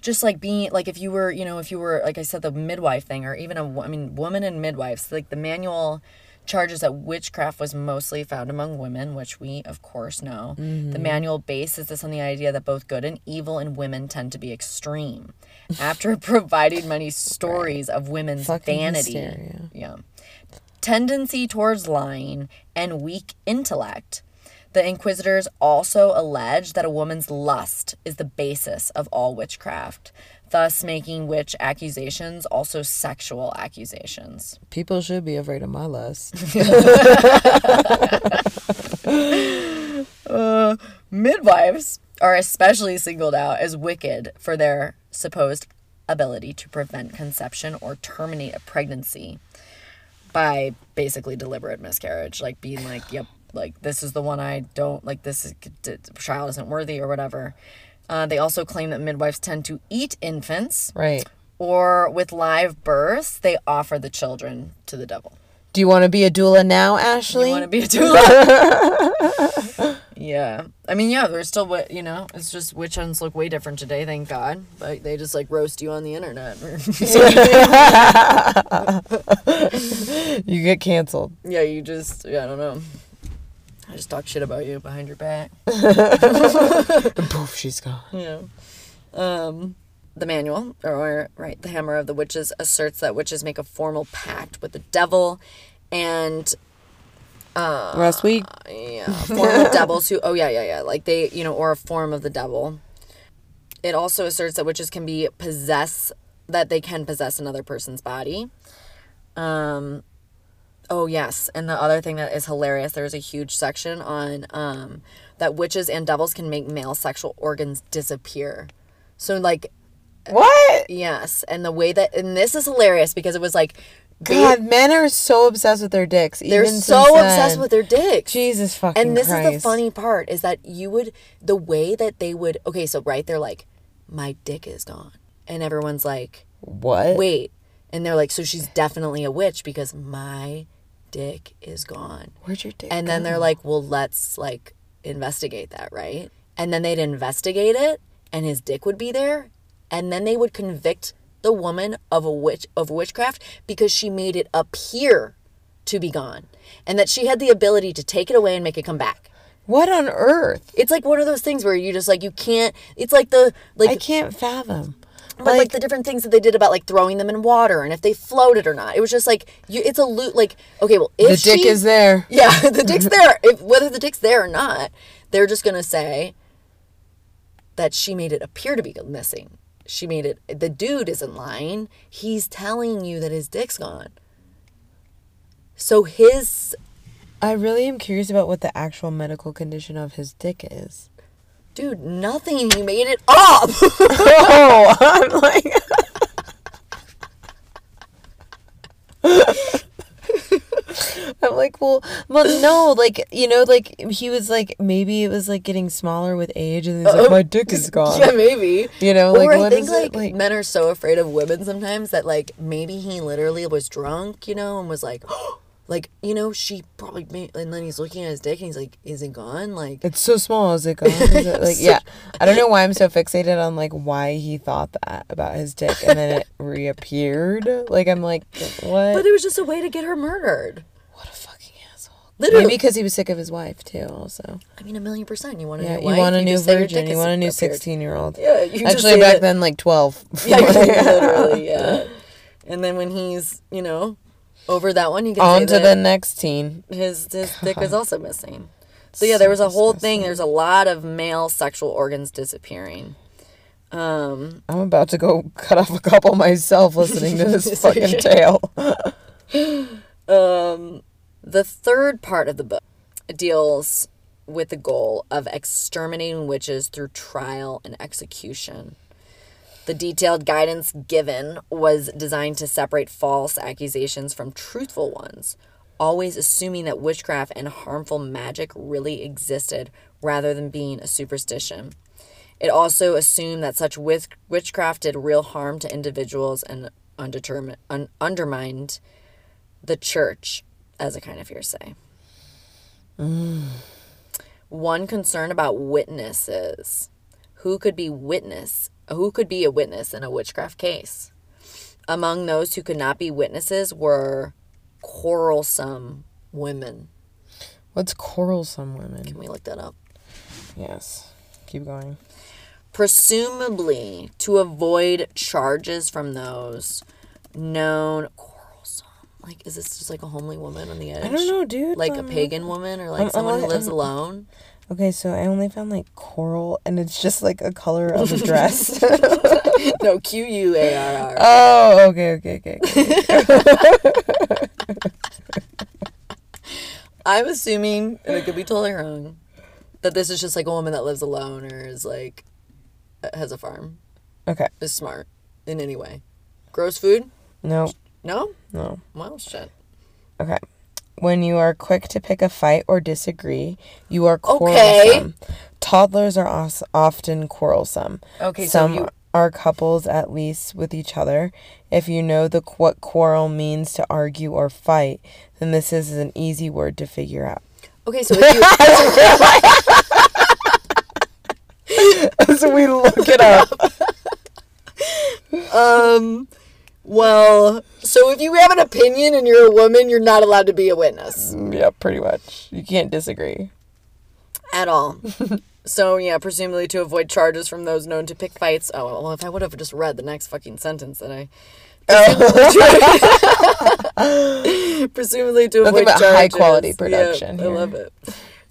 just like being like if you were you know if you were like i said the midwife thing or even a i mean woman and midwives like the manual charges that witchcraft was mostly found among women which we of course know. The mm-hmm. manual bases this on the idea that both good and evil in women tend to be extreme. After providing many stories of women's Fucking vanity hysteria. yeah tendency towards lying and weak intellect the inquisitors also allege that a woman's lust is the basis of all witchcraft, thus making witch accusations also sexual accusations. People should be afraid of my lust. Uh, midwives are especially singled out as wicked for their supposed ability to prevent conception or terminate a pregnancy by basically deliberate miscarriage, like being like, "Yep, like this is the one I don't like. This is, child isn't worthy or whatever." Uh, they also claim that midwives tend to eat infants, right. or with live births, they offer the children to the devil. Do you want to be a doula now, Ashley? You want to be a doula? yeah, I mean, yeah, there's still what you know. It's just witch hunts look way different today, thank God. But they just like roast you on the internet. you get canceled. yeah, you just yeah, I don't know. I just talk shit about you behind your back. Poof, she's gone. Yeah. Um, the manual, or right, the Hammer of the Witches, asserts that witches make a formal pact with the devil, and Last week, yeah, form of devils who. Oh yeah, yeah, yeah. Like they, you know, or a form of the devil. It also asserts that witches can be possess that they can possess another person's body. Um, oh yes, and the other thing that is hilarious, there's a huge section on um that witches and devils can make male sexual organs disappear. So like what? yes, and the way that and this is hilarious because it was like God, men are so obsessed with their dicks. they're so obsessed then. with their dicks. Jesus fucking and this is the funny part is that you would the way that they would okay so right they're like my dick is gone and everyone's like What? wait and they're like so she's definitely a witch because my dick is gone Where'd your dick and then go? they're like well let's like investigate that right and then they'd investigate it and his dick would be there and then they would convict the woman of a witch of witchcraft because she made it appear to be gone and that she had the ability to take it away and make it come back What on earth? it's like one of those things where you just like you can't it's like the like I can't fathom. But like, the different things that they did about like throwing them in water and if they floated or not. It was just like you it's a loot like okay well if the dick she- is there. yeah the dick's there. If whether the dick's there or not they're just gonna say that she made it appear to be missing. She made it the dude isn't lying he's telling you that his dick's gone. So his I really am curious about what the actual medical condition of his dick is. Dude nothing he made it up oh, I'm like, I'm like, cool. Well, no, like you know, like he was like maybe it was like getting smaller with age, and he's like, my dick is gone. Yeah, maybe. You know, Or like I think like. Like men are so afraid of women sometimes that like maybe he literally was drunk, you know, and was like, oh, like you know, she probably made, and then he's looking at his dick and he's like, is it gone? Like, it's so small. Is it gone? Is it like yeah? I don't know why I'm so fixated on like why he thought that about his dick, and then it reappeared. Like I'm like, what? but it was just a way to get her murdered. what a fucking asshole. Literally, Maybe because he was sick of his wife too. Also, I mean, a million percent. You want a yeah, new you wife, want a new say your virgin. You want a new sixteen year old. Yeah, you Actually, back then, like twelve. Yeah, literally, yeah. And then when he's, you know, over that one, he can On to the next teen. his his dick is also missing. So yeah, there was a whole thing. There's a lot of male sexual organs disappearing. Um, I'm about to go cut off a couple myself listening to this fucking tale. um, the third part of the book deals with the goal of exterminating witches through trial and execution. The detailed guidance given was designed to separate false accusations from truthful ones, always assuming that witchcraft and harmful magic really existed rather than being a superstition. It also assumed that such witch- witchcraft did real harm to individuals and undetermined, un- undermined the church as a kind of heresy. Mm. One concern about witnesses. Who could be witness? Who could be a witness in a witchcraft case? Among those who could not be witnesses were quarrelsome women. What's quarrelsome women? Can we look that up? Yes. Keep going. Presumably to avoid charges from those known quarrelsome. Like, is this just like a homely woman on the edge? I don't know, dude. Like a Um, pagan woman or like I'm- someone who lives alone? Okay, so I only found like coral, and it's just like a color of a dress. no, Q U A R R. oh, okay, okay, okay. okay. I'm assuming, and I could be totally wrong, that this is just like a woman that lives alone or is like has a farm, okay. is smart in any way. Gross food? No, No? no. Well, shit. Okay. When you are quick to pick a fight or disagree, you are Okay. quarrelsome. Toddlers are os- often quarrelsome. Okay, so Some you- are couples at least with each other. If you know the what quarrel means to argue or fight, then this is an easy word to figure out. Okay, so if so we look it up. um well, so if you have an opinion and you're a woman, you're not allowed to be a witness yeah, pretty much. You can't disagree. at all. so yeah, presumably to avoid charges from those known to pick fights. Oh well, if I would have just read the next fucking sentence that I. presumably to avoid charges. high quality Yeah, production I love it.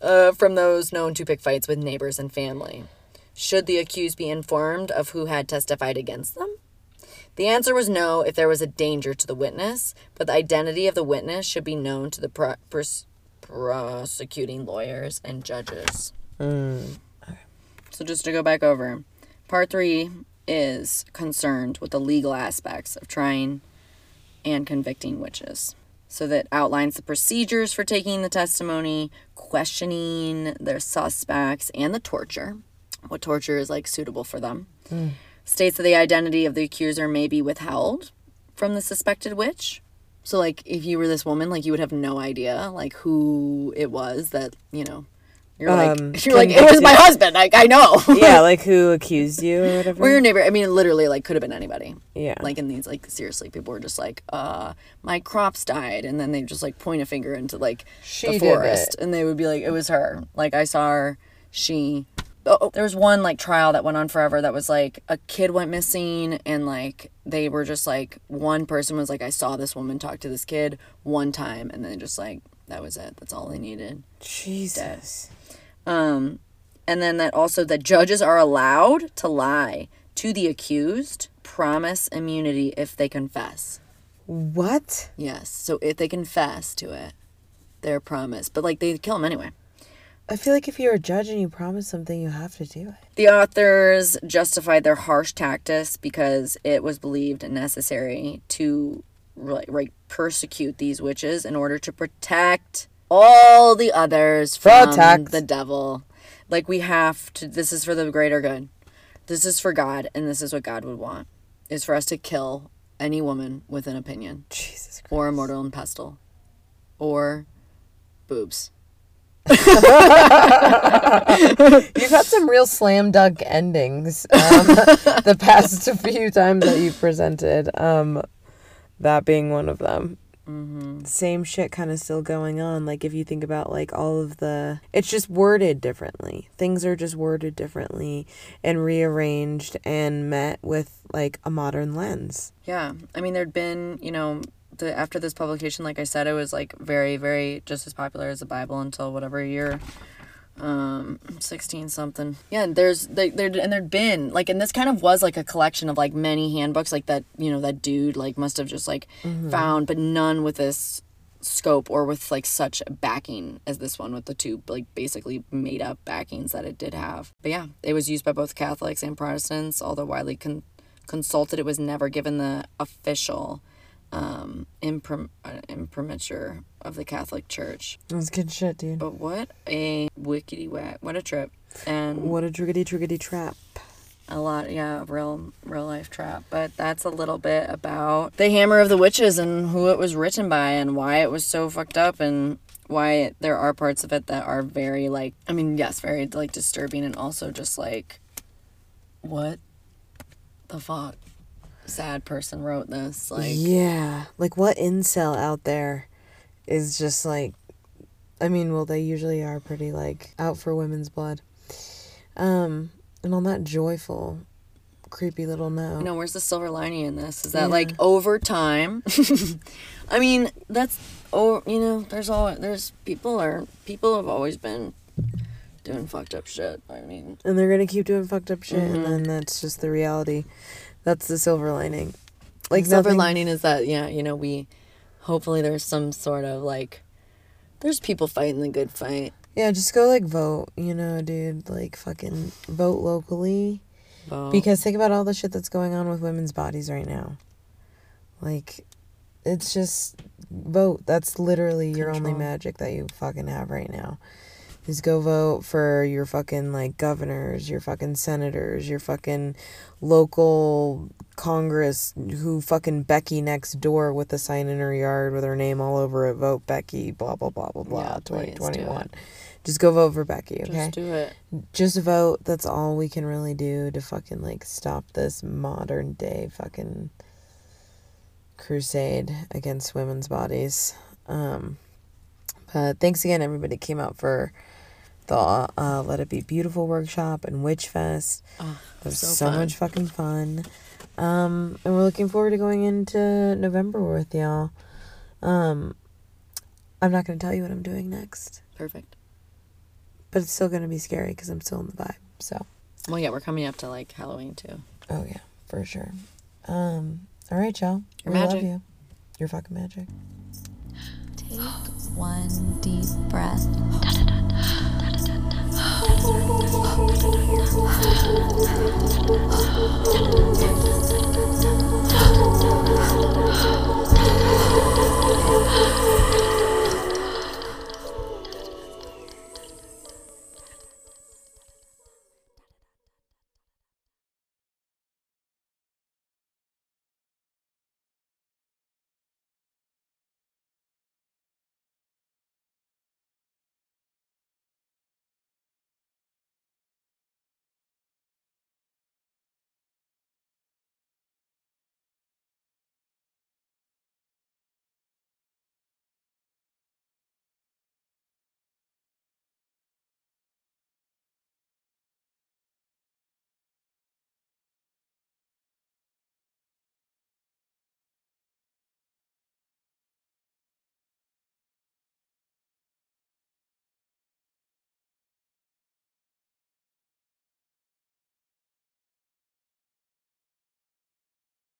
Uh, from those known to pick fights with neighbors and family. Should the accused be informed of who had testified against them? The answer was no if there was a danger to the witness, but the identity of the witness should be known to the pro- pros- prosecuting lawyers and judges. Hmm. So, just to go back over, part three is concerned with the legal aspects of trying and convicting witches. So, that outlines the procedures for taking the testimony, questioning their suspects, and the torture. What torture is like suitable for them hmm. States that the identity of the accuser may be withheld from the suspected witch. So, like, if you were this woman, like, you would have no idea, like, who it was that, you know, you're like, Um, you're like, it was my husband. Like, I know. yeah, like who accused you or whatever. or your neighbor. I mean, literally, like, could have been anybody. yeah. Like, in these, like, seriously, people were just like, uh, my crops died. And then they just, like, point a finger into, like, She the forest. And they would be like, it was her. Like, I saw her. She. Oh, there was one like trial that went on forever that was like a kid went missing and like they were just like one person was like I saw this woman talk to this kid one time and then just like that was it. That's all they needed. Jesus. um and then that also the judges are allowed to lie to the accused promise immunity if they confess. What? yes. So if they confess to it they're promised. But like they kill them anyway I feel like if you're a judge and you promise something, you have to do it. The authors justified their harsh tactics because it was believed necessary to like, persecute these witches in order to protect all the others from Protect. the devil. Like we have to. This is for the greater good. This is for God, and this is what God would want: is for us to kill any woman with an opinion, Jesus Christ. or a mortal and pestle, or boobs. You've had some real slam dunk endings um, the past few times that you've presented. Um, that being one of them. Same shit kind of still going on. Like if you think about like all of the, it's just worded differently. Things are just worded differently and rearranged and met with like a modern lens. Yeah, I mean, there'd been, you know, the after this publication, like I said, it was like very, very just as popular as the Bible until whatever year, um, sixteen something. Yeah, and there's they there and there'd been like, and this kind of was like a collection of like many handbooks, like that you know that dude like must have just like found, but none with this scope or with like such backing as this one with the two like basically made up backings that it did have. But yeah, it was used by both Catholics and Protestants, although widely con- consulted. It was never given the official um, imprim- uh, imprimatur of the Catholic Church. That's good shit, dude. But what a wickety whack! What a trip! And What a triggity triggity trap. a lot, yeah, real real life trap. But that's a little bit about the Hammer of the Witches and who it was written by and why it was so fucked up and why there are parts of it that are very like I mean, yes, very like disturbing and also just like what the fuck sad person wrote this like yeah. Like what incel out there is just like I mean, well they usually are pretty like out for women's blood. Um and on that joyful creepy little note. know where's the silver lining in this is that like over time i mean that's oh you know there's all there's people are people have always been doing fucked up shit i mean and they're gonna keep doing fucked up shit Mm-hmm. and then that's just the reality. That's the silver lining. Like the silver nothing- lining is that yeah you know we hopefully there's some sort of like there's people fighting the good fight Yeah, just go like vote, you know, dude. Like fucking vote locally. Vote. Because think about all the shit that's going on with women's bodies right now. Like, it's just vote. That's literally your only magic that you fucking have right now. Is go vote for your fucking like governors, your fucking senators, your fucking local Congress who fucking Becky next door with a sign in her yard with her name all over it. Vote Becky, blah blah blah blah blah. Yeah, please do Twenty it. twenty one. Just go vote for Becky, okay? just do it just vote. That's all we can really do to fucking like stop this modern day fucking crusade against women's bodies. Um, but thanks again, everybody came out for the uh, Let It Be Beautiful workshop and Witch Fest. oh, It was so so, much fucking fun. Um, and we're looking forward to going into November with y'all. Um, I'm not going to tell you what I'm doing next, perfect but it's still going to be scary because I'm still in the vibe. So. well yeah we're coming up to like halloween too Oh yeah, for sure. Um, all right, y'all. You're we magic. love you. You're fucking magic. Take one deep breath.